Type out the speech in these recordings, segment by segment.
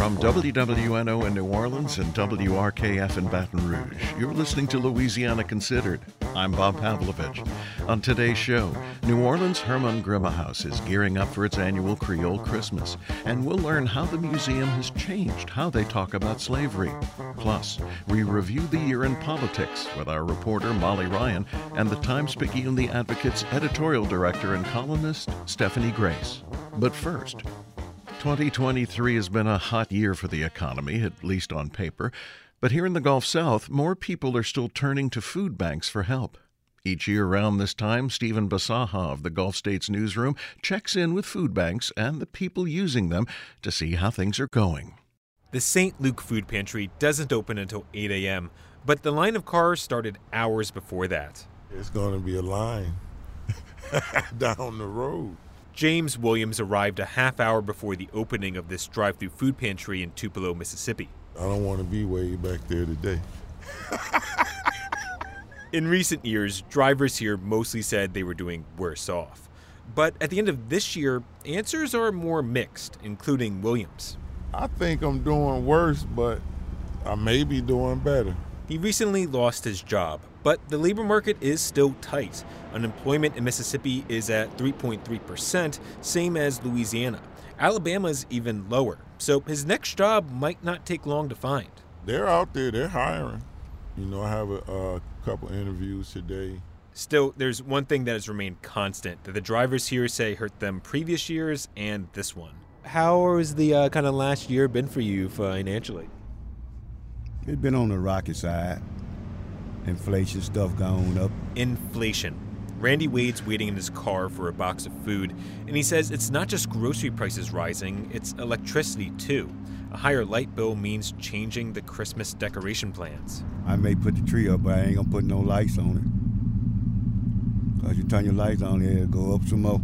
From WWNO in New Orleans and WRKF in Baton Rouge, you're listening to Louisiana Considered. I'm Bob Pavlovich. On today's show, New Orleans Hermann House is gearing up for its annual Creole Christmas, and we'll learn how the museum has changed how they talk about slavery. Plus, we review the year in politics with our reporter Molly Ryan and the Times Picayune The Advocate's editorial director and columnist Stephanie Grace. But first, 2023 has been a hot year for the economy, at least on paper. But here in the Gulf South, more people are still turning to food banks for help. Each year around this time, Stephan Bisaha of the Gulf States Newsroom checks in with food banks and the people using them to see how things are going. The St. Luke Food Pantry doesn't open until 8 a.m., but the line of cars started hours before that. It's going to be a line down the road. James Williams arrived a half hour before the opening of this drive through food pantry in Tupelo, Mississippi. I don't want to be way back there today. in recent years, drivers here mostly said they were doing worse off. But at the end of this year, answers are more mixed, including Williams. I think I'm doing worse, but I may be doing better. He recently lost his job, but the labor market is still tight. Unemployment in Mississippi is at 3.3%, same as Louisiana. Alabama's even lower, so his next job might not take long to find. They're out there, they're hiring. You know, I have a, a couple interviews today. Still, there's one thing that has remained constant that the drivers here say hurt them previous years and this one. How has the uh, kind of last year been for you financially? It's been on the rocky side. Inflation stuff going up. Inflation. Randy Wade's waiting in his car for a box of food, and he says it's not just grocery prices rising, it's electricity too. A higher light bill means changing the Christmas decoration plans. I may put the tree up, but I ain't gonna put no lights on it. Cause you turn your lights on, it'll go up some more.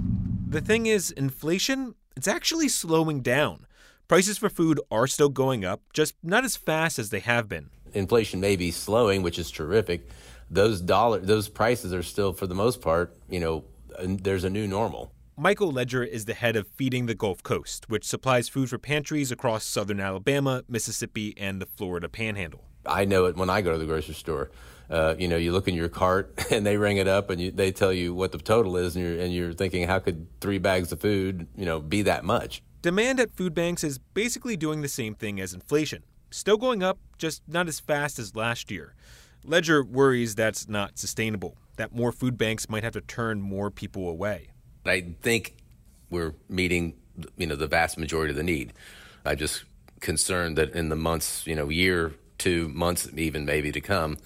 The thing is, inflation, it's actually slowing down. Prices for food are still going up, just not as fast as they have been. Inflation may be slowing, which is terrific. Those dollar those prices are still for the most part, you know, there's a new normal. Michael Ledger is the head of Feeding the Gulf Coast, which supplies food for pantries across southern Alabama, Mississippi, and the Florida Panhandle. I know it when I go to the grocery store. Uh, you know, you look in your cart and they ring it up and you, they tell you what the total is, and you're, and you're thinking, how could three bags of food, you know, be that much? Demand at food banks is basically doing the same thing as inflation. Still going up, just not as fast as last year. Ledger worries that's not sustainable, that more food banks might have to turn more people away. I think we're meeting, you know, the vast majority of the need. I'm just concerned that in the months, you know, year, two months, even maybe to come,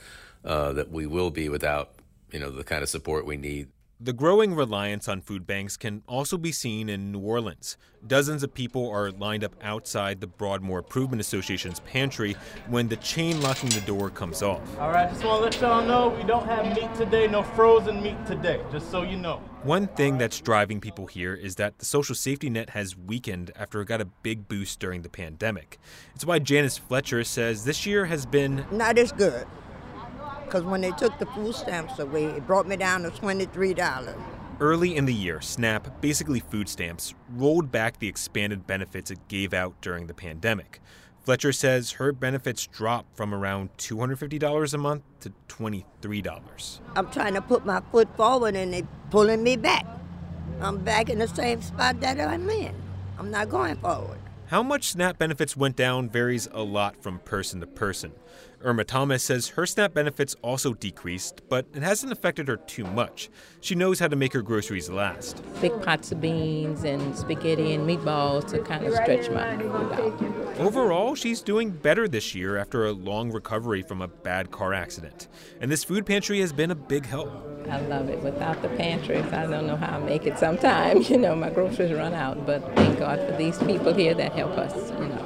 uh, that we will be without, you know, the kind of support we need. The growing reliance on food banks can also be seen in New Orleans. Dozens of people are lined up outside the Broadmoor Improvement Association's pantry when the chain locking the door comes off. All right, just want to let y'all know we don't have meat today, no frozen meat today, just so you know. One thing that's driving people here is that the social safety net has weakened after it got a big boost during the pandemic. It's why Janice Fletcher says this year has been not as good because when they took the food stamps away, it brought me down to $23. Early in the year, SNAP, basically food stamps, rolled back the expanded benefits it gave out during the pandemic. Fletcher says her benefits dropped from around $250 a month to $23. I'm trying to put my foot forward and they're pulling me back. I'm back in the same spot that I'm in. I'm not going forward. How much SNAP benefits went down varies a lot from person to person. Irma Thomas says her SNAP benefits also decreased, but it hasn't affected her too much. She knows how to make her groceries last. Big pots of beans and spaghetti and meatballs to kind of stretch my food out. Overall, she's doing better this year after a long recovery from a bad car accident. And this food pantry has been a big help. I love it. Without the pantries, I don't know how I make it sometimes. You know, my groceries run out, but thank God for these people here that help us, you know.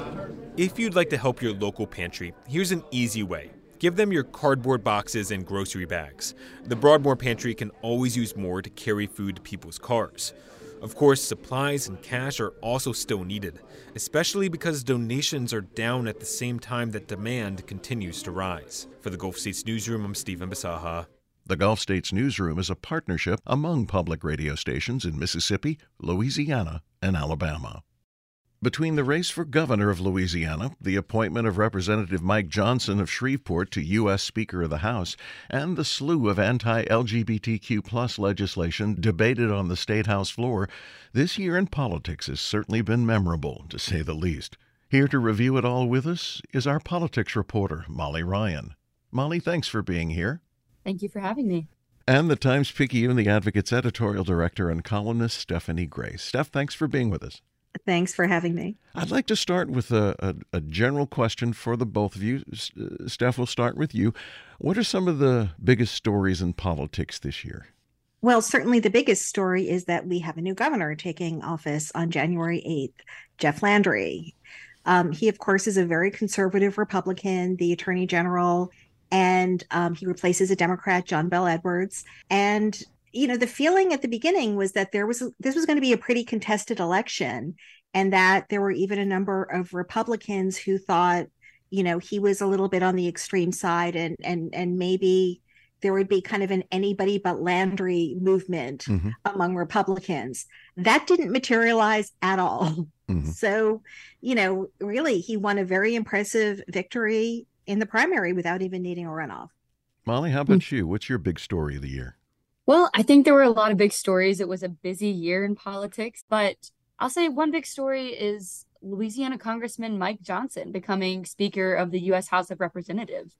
If you'd like to help your local pantry, here's an easy way. Give them your cardboard boxes and grocery bags. The Broadmoor Pantry can always use more to carry food to people's cars. Of course, supplies and cash are also still needed, especially because donations are down at the same time that demand continues to rise. For the Gulf States Newsroom, I'm Stephan Bisaha. The Gulf States Newsroom is a partnership among public radio stations in Mississippi, Louisiana, and Alabama. Between the race for governor of Louisiana, the appointment of Representative Mike Johnson of Shreveport to U.S. Speaker of the House, and the slew of anti LGBTQ legislation debated on the State House floor, this year in politics has certainly been memorable, to say the least. Here to review it all with us is our politics reporter, Molly Ryan. Molly, thanks for being here. Thank you for having me. And the Times Picayune, the Advocate's editorial director and columnist, Stephanie Grace. Steph, thanks for being with us. Thanks for having me. I'd like to start with a, a, a, general question for the both of you. Uh, Steph, we'll start with you. What are some of the biggest stories in politics this year? Well, certainly the biggest story is that we have a new governor taking office on January 8th, Jeff Landry. Um, he, of course, is a very conservative Republican, the attorney general, and um, he replaces a Democrat, John Bel Edwards. And you know the feeling at the beginning was that there was this was going to be a pretty contested election and that there were even a number of republicans who thought you know he was a little bit on the extreme side and and and maybe there would be kind of an anybody but landry movement mm-hmm. among republicans that didn't materialize at all mm-hmm. so you know really he won a very impressive victory in the primary without even needing a runoff molly how about mm-hmm. you what's your big story of the year well, I think there were a lot of big stories. It was a busy year in politics, but I'll say one big story is Louisiana Congressman Mike Johnson becoming Speaker of the U.S. House of Representatives.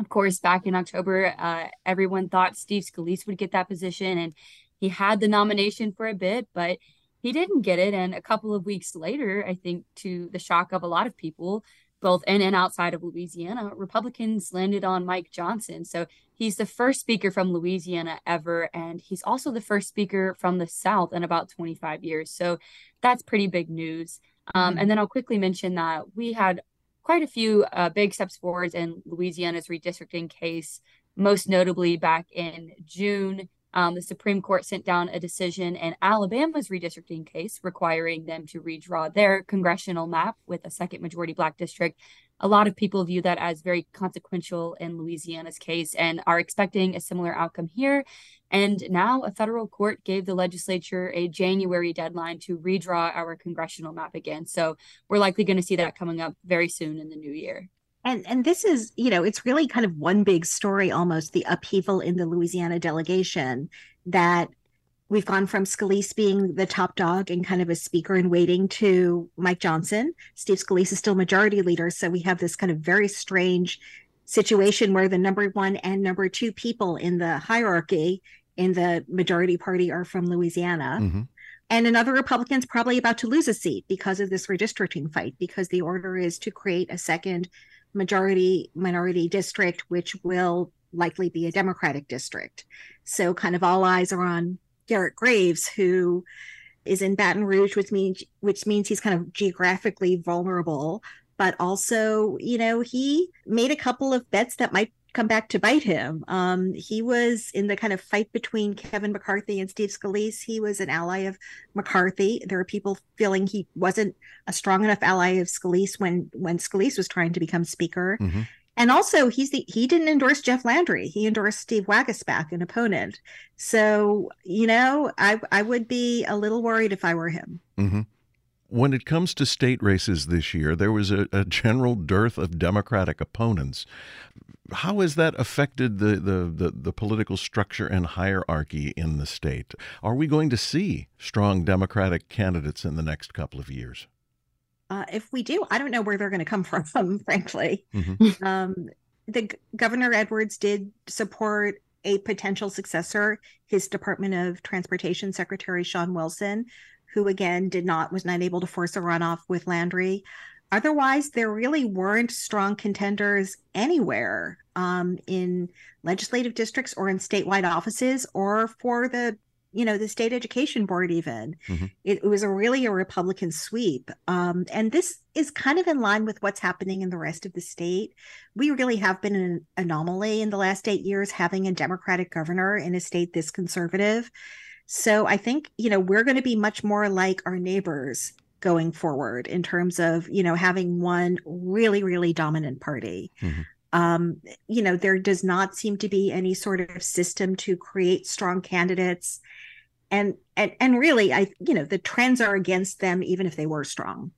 Of course, back in October, uh, everyone thought Steve Scalise would get that position, and he had the nomination for a bit, but he didn't get it. And a couple of weeks later, I think to the shock of a lot of people, both in and outside of Louisiana, Republicans landed on Mike Johnson. So he's the first speaker from Louisiana ever, and he's also the first speaker from the South in about 25 years. So that's pretty big news. Um, mm-hmm. And then I'll quickly mention that we had quite a few uh, big steps forward in Louisiana's redistricting case, most notably back in June. Um, the Supreme Court sent down a decision in Alabama's redistricting case requiring them to redraw their congressional map with a second majority black district. A lot of people view that as very consequential in Louisiana's case and are expecting a similar outcome here. And now a federal court gave the legislature a January deadline to redraw our congressional map again. So we're likely going to see that coming up very soon in the new year and and this is you know it's really kind of one big story almost the upheaval in the louisiana delegation that we've gone from scalise being the top dog and kind of a speaker in waiting to mike johnson steve scalise is still majority leader so we have this kind of very strange situation where the number one and number two people in the hierarchy in the majority party are from louisiana mm-hmm. And another Republican's probably about to lose a seat because of this redistricting fight, because the order is to create a second majority minority district, which will likely be a Democratic district. So, kind of all eyes are on Garrett Graves, who is in Baton Rouge, which means which means he's kind of geographically vulnerable, but also, you know, he made a couple of bets that might come back to bite him. Um, he was in the kind of fight between Kevin McCarthy and Steve Scalise. He was an ally of McCarthy. There are people feeling he wasn't a strong enough ally of Scalise when when Scalise was trying to become speaker. Mm-hmm. And also, he's the he didn't endorse Jeff Landry. He endorsed Steve Waguespack, an opponent. So you know, I I would be a little worried if I were him. Mm-hmm. When it comes to state races this year, there was a, a, general dearth of Democratic opponents. How has that affected the, the, the, the, political structure and hierarchy in the state? Are we going to see strong Democratic candidates in the next couple of years? Uh, if we do, I don't know where they're going to come from, frankly. Mm-hmm. Um, the Governor Edwards did support a potential successor, his Department of Transportation Secretary Shawn Wilson, who again did not was not able to force a runoff with Landry. Otherwise, there really weren't strong contenders anywhere um, in legislative districts or in statewide offices or for the you know the state education board even mm-hmm. it, it, was a really a republican sweep um, and this is kind of in line with what's happening in the rest of the state we really have been an anomaly in the last eight years having a democratic governor in a state this conservative so I think, you know, we're going to be much more like our neighbors going forward in terms of, you know, having one really, really dominant party. Mm-hmm. Um, you know, there does not seem to be any sort of system to create strong candidates. And, and and really, I you know the trends are against them, even if they were strong.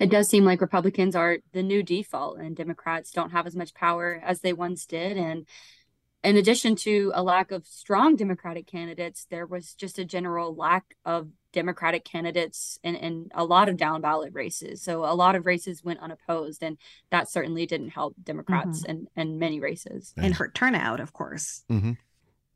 it does seem like Republicans are the new default and Democrats don't have as much power as they once did. And in addition to a lack of strong Democratic candidates, there was just a general lack of Democratic candidates in, in a lot of down ballot races. So a lot of races went unopposed, and that certainly didn't help Democrats mm-hmm. in, in many races. And hurt turnout, of course. Mm-hmm.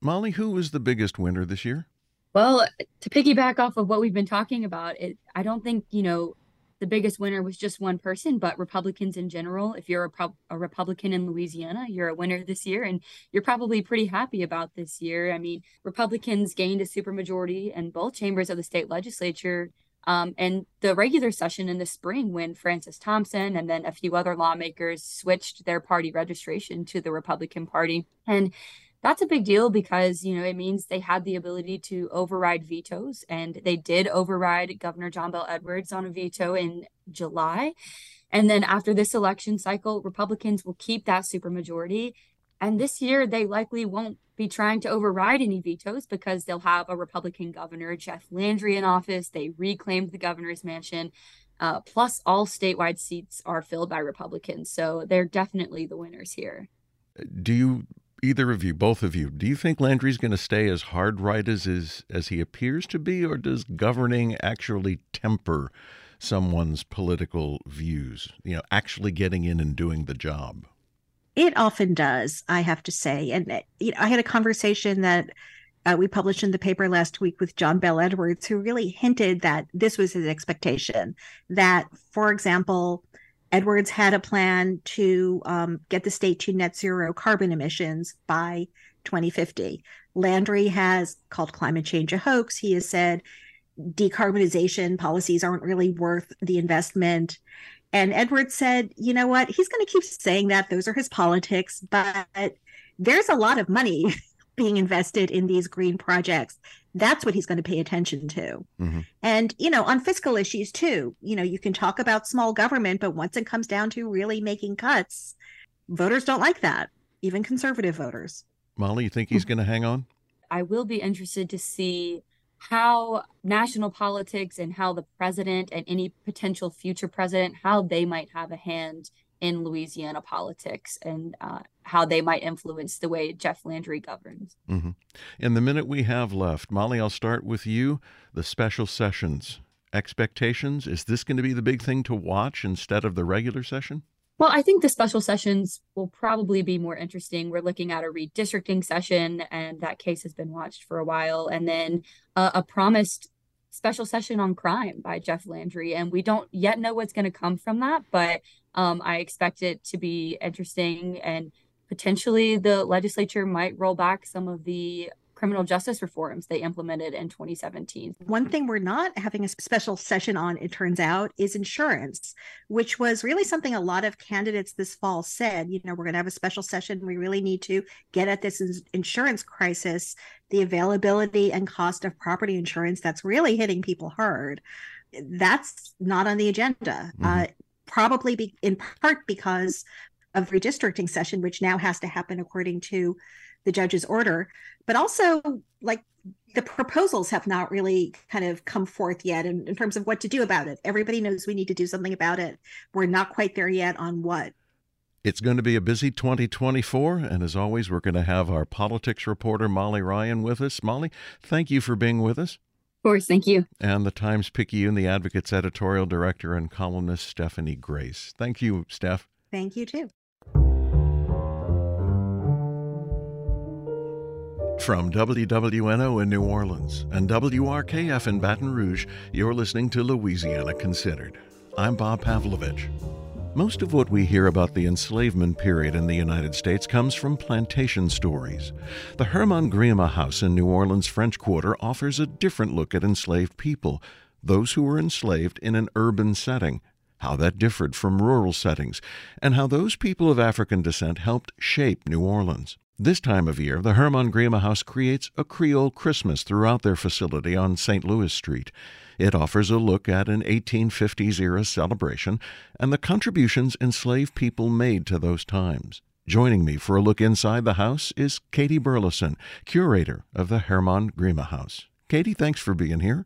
Molly, who was the biggest winner this year? Well, to piggyback off of what we've been talking about, it I don't think, you know, the biggest winner was just one person, but Republicans in general. If you're a, a, Republican in Louisiana, you're a winner this year, and you're probably pretty happy about this year. I mean, Republicans gained a supermajority in both chambers of the state legislature. Um, and the regular session in the spring, when Francis Thompson and then a few other lawmakers switched their party registration to the Republican Party. And that's a big deal because you know it means they had the ability to override vetoes and they did override governor john bel edwards on a veto in july. And then after this election cycle republicans will keep that supermajority. And this year they likely won't be trying to override any vetoes because they'll have a republican governor jeff landry in office. They reclaimed the governor's mansion uh, plus all statewide seats are filled by republicans. So they're definitely the winners here. Do you either of you, both of you, do you think Landry's going to stay as hard right as, as, as he appears to be, or does governing actually temper someone's political views? You know, actually getting in and doing the job. It often does, I have to say. And uh, you know, I had a conversation that uh, we published in the paper last week with John Bel Edwards, who really hinted that this was his expectation. That, for example, Edwards had a plan to um, get the state to net zero carbon emissions by 2050. Landry has called climate change a hoax. He has said decarbonization policies aren't really worth the investment. And Edwards said, you know what? He's going to keep saying that. Those are his politics, but there's a lot of money being invested in these green projects that's what he's going to pay attention to. Mm-hmm. And, you know, on fiscal issues too, you know, you can talk about small government, but once it comes down to really making cuts, voters don't like that, even conservative voters. Molly, you think he's going to hang on? I will be interested to see how national politics and how the president and any potential future president how they might have a hand in Louisiana politics and uh, how they might influence the way Jeff Landry governs. Mm-hmm. In the minute we have left, Molly, I'll start with you. The special sessions expectations is this going to be the big thing to watch instead of the regular session? Well, I think the special sessions will probably be more interesting. We're looking at a redistricting session, and that case has been watched for a while, and then uh, a promised special session on crime by Jeff Landry. And we don't yet know what's going to come from that, but um, I expect it to be interesting and potentially the legislature might roll back some of the criminal justice reforms they implemented in 2017. One thing we're not having a special session on, it turns out, is insurance, which was really something a lot of candidates this fall said, you know, we're going to have a special session. We really need to get at this insurance crisis, the availability and cost of property insurance that's really hitting people hard. That's not on the agenda. Mm-hmm. Uh, probably be, in part because of redistricting session, which now has to happen according to the judge's order. But also, like the proposals have not really kind of come forth yet in, in terms of what to do about it. Everybody knows we need to do something about it. We're not quite there yet on what. It's going to be a busy 2024. And as always, we're going to have our politics reporter, Molly Ryan, with us. Molly, thank you for being with us. Of course, thank you. And the Times Picayune, the Advocate's editorial director and columnist Stephanie Grace. Thank you, Steph. Thank you, too. From WWNO in New Orleans and WRKF in Baton Rouge, you're listening to Louisiana Considered. I'm Bob Pavlovich. Most of what we hear about the enslavement period in the United States comes from plantation stories. The Hermann Grima House in New Orleans' French Quarter offers a different look at enslaved people, those who were enslaved in an urban setting, how that differed from rural settings, and how those people of African descent helped shape New Orleans. This time of year, the Hermann Grima House creates a Creole Christmas throughout their facility on St. Louis Street. It offers a look at an 1850s era celebration and the contributions enslaved people made to those times. Joining me for a look inside the house is Katie Burleson, curator of the Hermann Grima House. Katie, thanks for being here.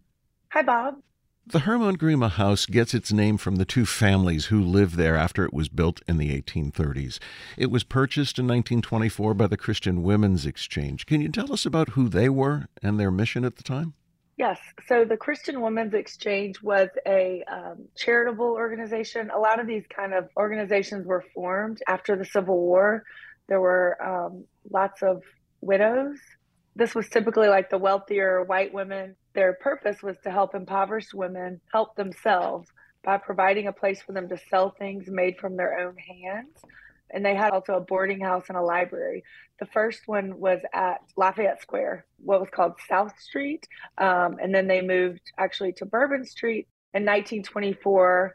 Hi, Bob. The Hermann Grima House gets its name from the two families who lived there after it was built in the 1830s. It was purchased in 1924 by the Christian Women's Exchange. Can you tell us about who they were and their mission at the time? Yes. So the Christian Women's Exchange was a um, charitable organization. A lot of these kind of organizations were formed after the Civil War. There were um, lots of widows. This was typically like the wealthier white women. Their purpose was to help impoverished women help themselves by providing a place for them to sell things made from their own hands. And they had also a boarding house and a library. The first one was at Lafayette Square, what was called South Street. Um, and then they moved actually to Bourbon Street in 1924.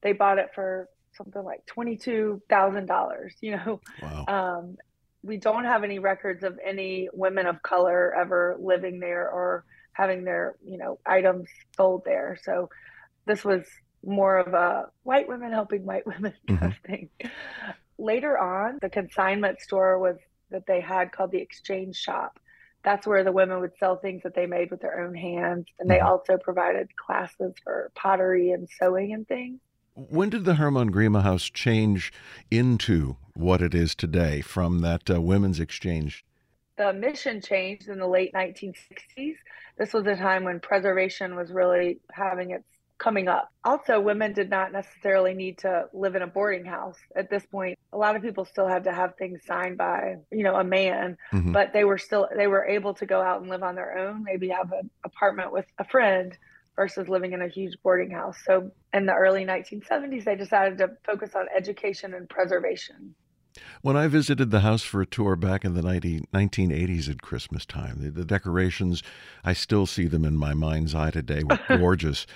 They bought it for something like $22,000, you know. Wow. Um, we don't have any records of any women of color ever living there or having their, you know, items sold there. So this was more of a white women helping white women kind of thing. Later on, the consignment store was that they had called the exchange shop. That's where the women would sell things that they made with their own hands. And they also provided classes for pottery and sewing and things. When did the Hermann Grima House change into what it is today from that uh, women's exchange? The mission changed in the late 1960s. This was a time when preservation was really having its coming up. Also, women did not necessarily need to live in a boarding house at this point. A lot of people still had to have things signed by, you know, a man, Mhm. but they were still they were able to go out and live on their own, maybe have an apartment with a friend versus living in a huge boarding house. So, in the early 1970s, they decided to focus on education and preservation. When I visited the house for a tour back in the 90, 1980s at Christmas time, the, the decorations, I still see them in my mind's eye today, were gorgeous.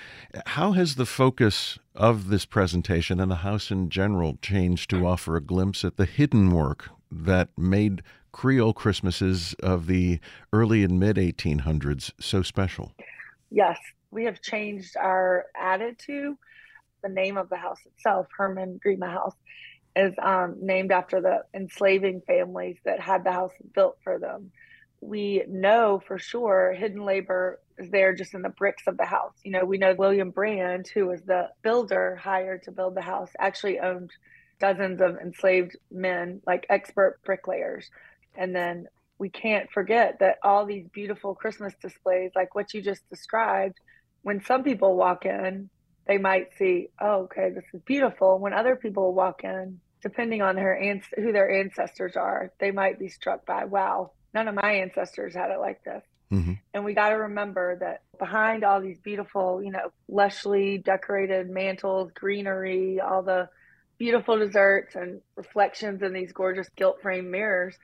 How has the focus of this presentation and the house in general changed to offer a glimpse at the hidden work that made Creole Christmases of the early and mid 1800s so special? Yes, we have changed our attitude. The name of the house itself, Hermann Grima House, is um, named after the enslaving families that had the house built for them. We know for sure hidden labor is there just in the bricks of the house. You know, we know William Brand, who was the builder hired to build the house, actually owned dozens of enslaved men, like expert bricklayers. And then we can't forget that all these beautiful Christmas displays, like what you just described, when some people walk in, they might see, oh, okay, this is beautiful. When other people walk in, depending on their ans- who their ancestors are, they might be struck by, wow, none of my ancestors had it like this. Mhm. And we got to remember that behind all these beautiful, you know, lushly decorated mantles, greenery, all the beautiful desserts and reflections in these gorgeous gilt frame mirrors,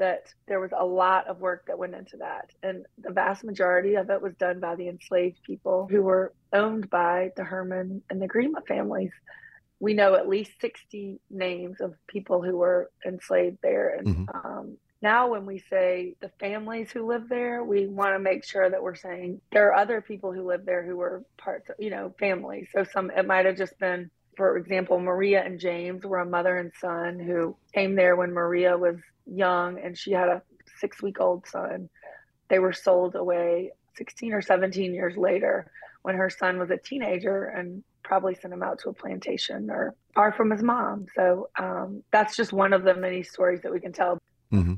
that there was a lot of work that went into that. And the vast majority of it was done by the enslaved people who were owned by the Hermann and the Grima families. We know at least 60 names of people who were enslaved there. And um, now, when we say the families who live there, we want to make sure that we're saying there are other people who live there who were parts of, you know, families. So some, it might have just been, for example, Maria and James were a mother and son who came there when Maria was young and she had a six week old son. They were sold away 16 or 17 years later when her son was a teenager and probably sent him out to a plantation or far from his mom. So um, that's just one of the many stories that we can tell. Mm-hmm.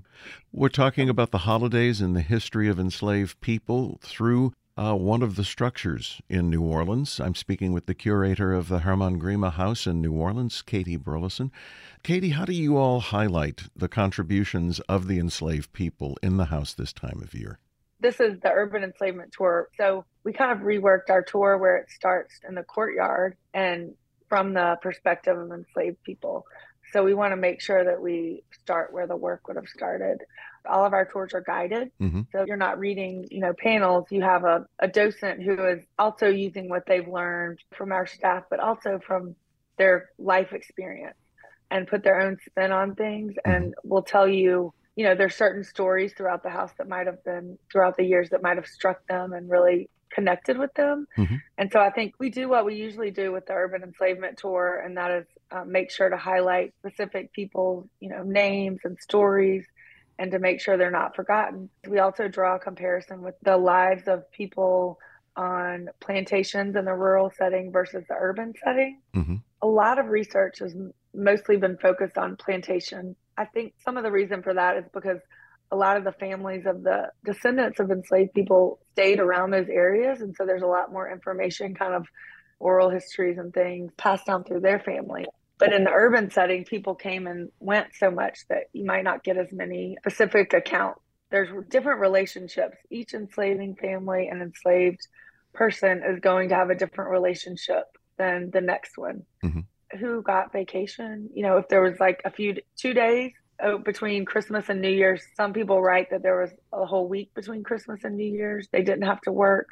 We're talking about the holidays and the history of enslaved people through uh, one of the structures in New Orleans. I'm speaking with the curator of the Hermann Grima House in New Orleans, Katie Burleson. Katie, how do you all highlight the contributions of the enslaved people in the house this time of year? This is the urban enslavement tour. So we kind of reworked our tour where it starts in the courtyard and from the perspective of enslaved people. So we want to make sure that we start where the work would have started. All of our tours are guided. Mhm. So you're not reading, you know, panels. You have a, a docent who is also using what they've learned from our staff, but also from their life experience and put their own spin on things and will tell you, you know, there's certain stories throughout the house that might have been throughout the years that might have struck them and really connected with them. Mhm. And so I think we do what we usually do with the urban enslavement tour, and that is uh, make sure to highlight specific people you know, names and stories, and to make sure they're not forgotten. We also draw a comparison with the lives of people on plantations in the rural setting versus the urban setting. Mm-hmm. A lot of research has mostly been focused on plantation. I think some of the reason for that is because a lot of the families of the descendants of enslaved people stayed around those areas. And so there's a lot more information, kind of oral histories and things passed down through their family. But in the urban setting, people came and went so much that you might not get as many specific accounts. There's different relationships. Each enslaving family and enslaved person is going to have a different relationship than the next one. Mm-hmm. Who got vacation? You know, if there was like a few two days oh, between Christmas and New Year's, some people write that there was a whole week between Christmas and New Year's. They didn't have to work.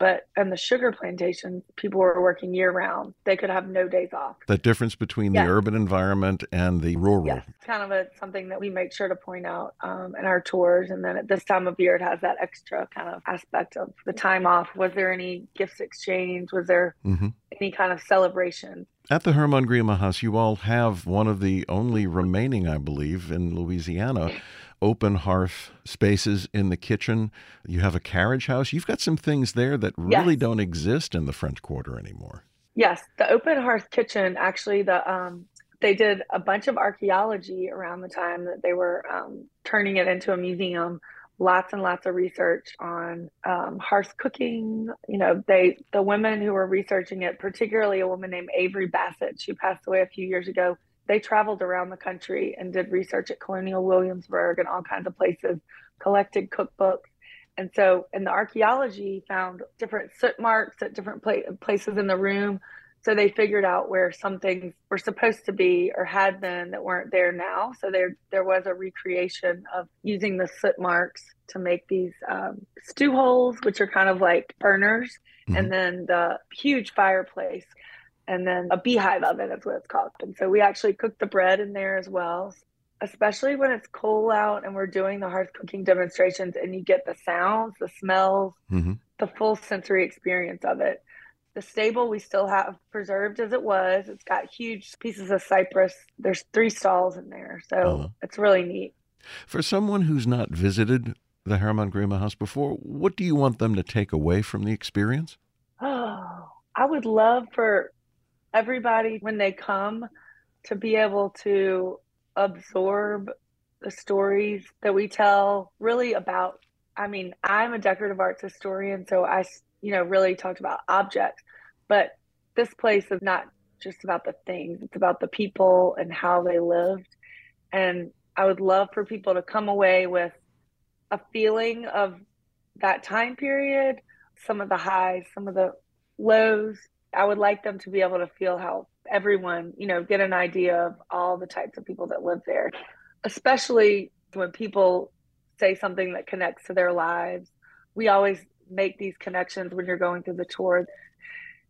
But on the sugar plantation, people were working year round. They could have no days off. The difference between Yes. the urban environment and the rural. Yes, it's kind of a something that we make sure to point out um, in our tours. And then at this time of year, it has that extra kind of aspect of the time off. Was there any gifts exchange? Was there hmm any kind of celebration? At the Hermann Grima House, you all have one of the only remaining, I believe, in Louisiana, open hearth spaces in the kitchen. You have a carriage house. You've got some things there that really Yes. don't exist in the French Quarter anymore. Yes, the open hearth kitchen. Actually, the um, they did a bunch of archaeology around the time that they were um, turning it into a museum. Lots and lots of research on um, hearth cooking. You know, they the women who were researching it, particularly a woman named Avery Bassett, she passed away a few years ago. They traveled around the country and did research at Colonial Williamsburg and all kinds of places, collected cookbooks. And so, in the archaeology, found different soot marks at different pla- places in the room. So they figured out where some things were supposed to be or had been that weren't there now. So there, there was a recreation of using the soot marks to make these um, stew holes, which are kind of like burners, and then the huge fireplace, and then a beehive oven is what it's called. And so we actually cook the bread in there as well especially when it's cold out and we're doing the hearth cooking demonstrations and you get the sounds, the smells, Mm-hmm. the full sensory experience of it. The stable we still have preserved as it was. It's got huge pieces of cypress. There's three stalls in there. So Uh-huh. it's really neat. For someone who's not visited the Hermann Grima House before, what do you want them to take away from the experience? Oh, I would love for everybody when they come to be able to absorb the stories that we tell really about I mean, I'm a decorative arts historian, so i you know, really talked about objects, but this place is not just about the things, it's about the people and how they lived. And I would love for people to come away with a feeling of that time period, some of the highs, some of the lows. I would like them to be able to feel how everyone, you know, get an idea of all the types of people that live there, especially when people say something that connects to their lives. We always make these connections when you're going through the tour.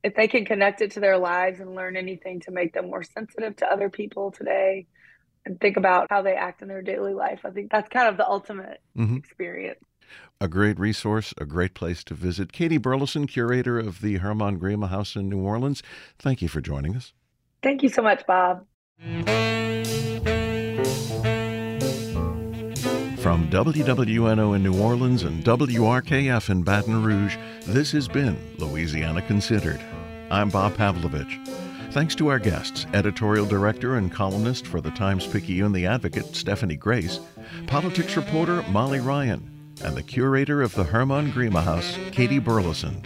If they can connect it to their lives and learn anything to make them more sensitive to other people today and think about how they act in their daily life, I think that's kind of the ultimate Mhm. experience. A great resource, a great place to visit. Katie Burleson, curator of the Hermann Grima House in New Orleans, thank you for joining us. Thank you so much, Bob. From WWNO in New Orleans and WRKF in Baton Rouge, this has been Louisiana Considered. I'm Bob Pavlovich. Thanks to our guests, editorial director and columnist for the Times Picayune The Advocate, Stephanie Grace, politics reporter Molly Ryan, and the curator of the Hermann Grima House, Katie Burleson.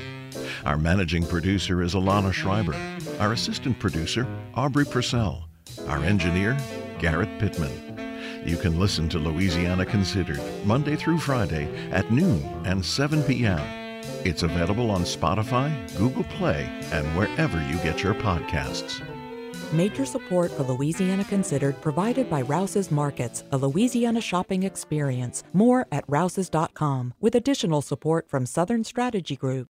Our managing producer is Alana Schreiber. Our assistant producer, Aubry Procell. Our engineer, Garrett Pittman. You can listen to Louisiana Considered Monday through Friday at noon and 7 p.m. It's available on Spotify, Google Play, and wherever you get your podcasts. Major support for Louisiana Considered provided by Rouse's Markets, a Louisiana shopping experience. More at rouses.com, with additional support from Southern Strategy Group.